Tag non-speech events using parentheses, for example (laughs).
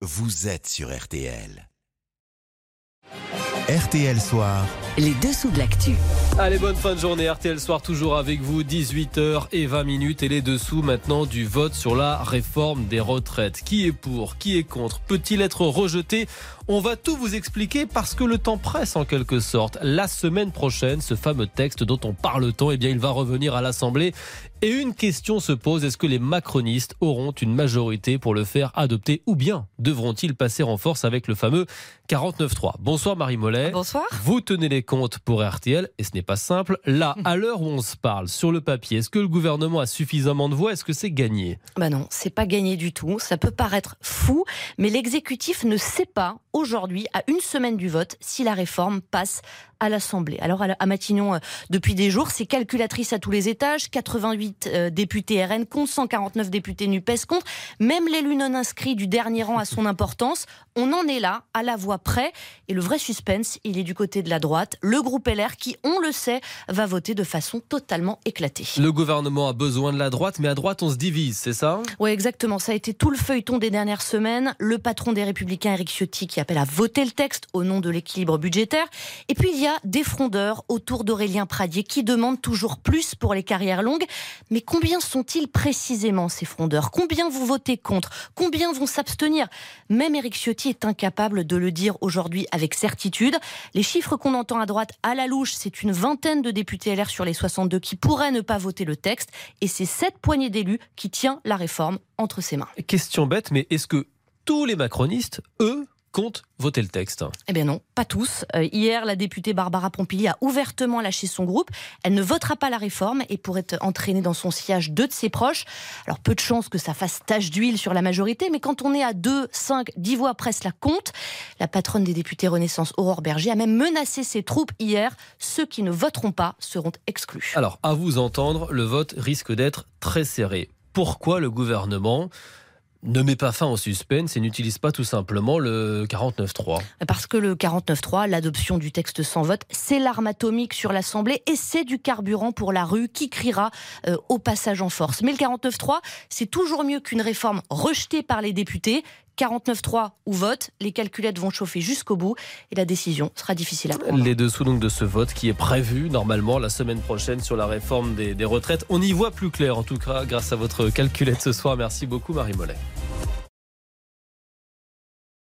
vous êtes sur RTL. RTL Soir. Les dessous de l'actu. Allez, bonne fin de journée. RTL Soir toujours avec vous, 18h et 20 minutes. Et les dessous maintenant du vote sur la réforme des retraites. Qui est pour Qui est contre? Peut-il être rejeté? On va tout vous expliquer parce que le temps presse en quelque sorte. La semaine prochaine, ce fameux texte dont on parle tant, eh bien, il va revenir à l'Assemblée. Et une question se pose est-ce que les macronistes auront une majorité pour le faire adopter ou bien devront-ils passer en force avec le fameux 49.3 Bonsoir Marie Mollet. Bonsoir. Vous tenez les comptes pour RTL et ce n'est pas simple. Là, (laughs) à l'heure où on se parle, sur le papier, est-ce que le gouvernement a suffisamment de voix? Est-ce que c'est gagné? Bah non, c'est pas gagné du tout. Ça peut paraître fou, mais l'exécutif ne sait pas aujourd'hui, à une semaine du vote, si la réforme passe à l'Assemblée. Alors à Matignon, euh, depuis des jours, c'est calculatrice à tous les étages, 88 euh, députés RN contre, 149 députés NUPES contre, même l'élu non inscrit du dernier rang a son importance. On en est là, à la voix près, et le vrai suspense, il est du côté de la droite, le groupe LR qui, on le sait, va voter de façon totalement éclatée. Le gouvernement a besoin de la droite, mais à droite on se divise, c'est ça? Oui, exactement. Ça a été tout le feuilleton des dernières semaines. Le patron des Républicains, Eric Ciotti, qui appelle à voter le texte au nom de l'équilibre budgétaire. Et puis il y a des frondeurs autour d'Aurélien Pradier qui demandent toujours plus pour les carrières longues. Mais combien sont-ils précisément ces frondeurs? Combien vous votez contre? Combien vont s'abstenir? Même Éric Ciotti est incapable de le dire aujourd'hui avec certitude. Les chiffres qu'on entend à droite à la louche, c'est une vingtaine de députés LR sur les 62 qui pourraient ne pas voter le texte. Et c'est cette poignée d'élus qui tient la réforme entre ses mains. Question bête, mais est-ce que tous les macronistes, eux, compte voter le texte Eh bien non, pas tous. Euh, hier, la députée Barbara Pompili a ouvertement lâché son groupe. Elle ne votera pas la réforme et pourrait entraîner dans son sillage deux de ses proches. Alors peu de chances que ça fasse tache d'huile sur la majorité, mais quand on est à 2, 5, 10 voix presque la compte, la patronne des députés Renaissance, Aurore Berger, a même menacé ses troupes hier. Ceux qui ne voteront pas seront exclus. Alors, à vous entendre, le vote risque d'être très serré. Pourquoi le gouvernement ne met pas fin au suspense et n'utilise pas tout simplement le 49.3 Parce que le 49.3, l'adoption du texte sans vote, c'est l'arme atomique sur l'Assemblée et c'est du carburant pour la rue qui criera euh, au passage en force. Mais le 49.3, c'est toujours mieux qu'une réforme rejetée par les députés 49-3 ou vote, les calculettes vont chauffer jusqu'au bout et la décision sera difficile à prendre. Les dessous donc de ce vote qui est prévu normalement la semaine prochaine sur la réforme des, des retraites. On y voit plus clair en tout cas grâce à votre calculette ce soir. Merci beaucoup Marie Mollet.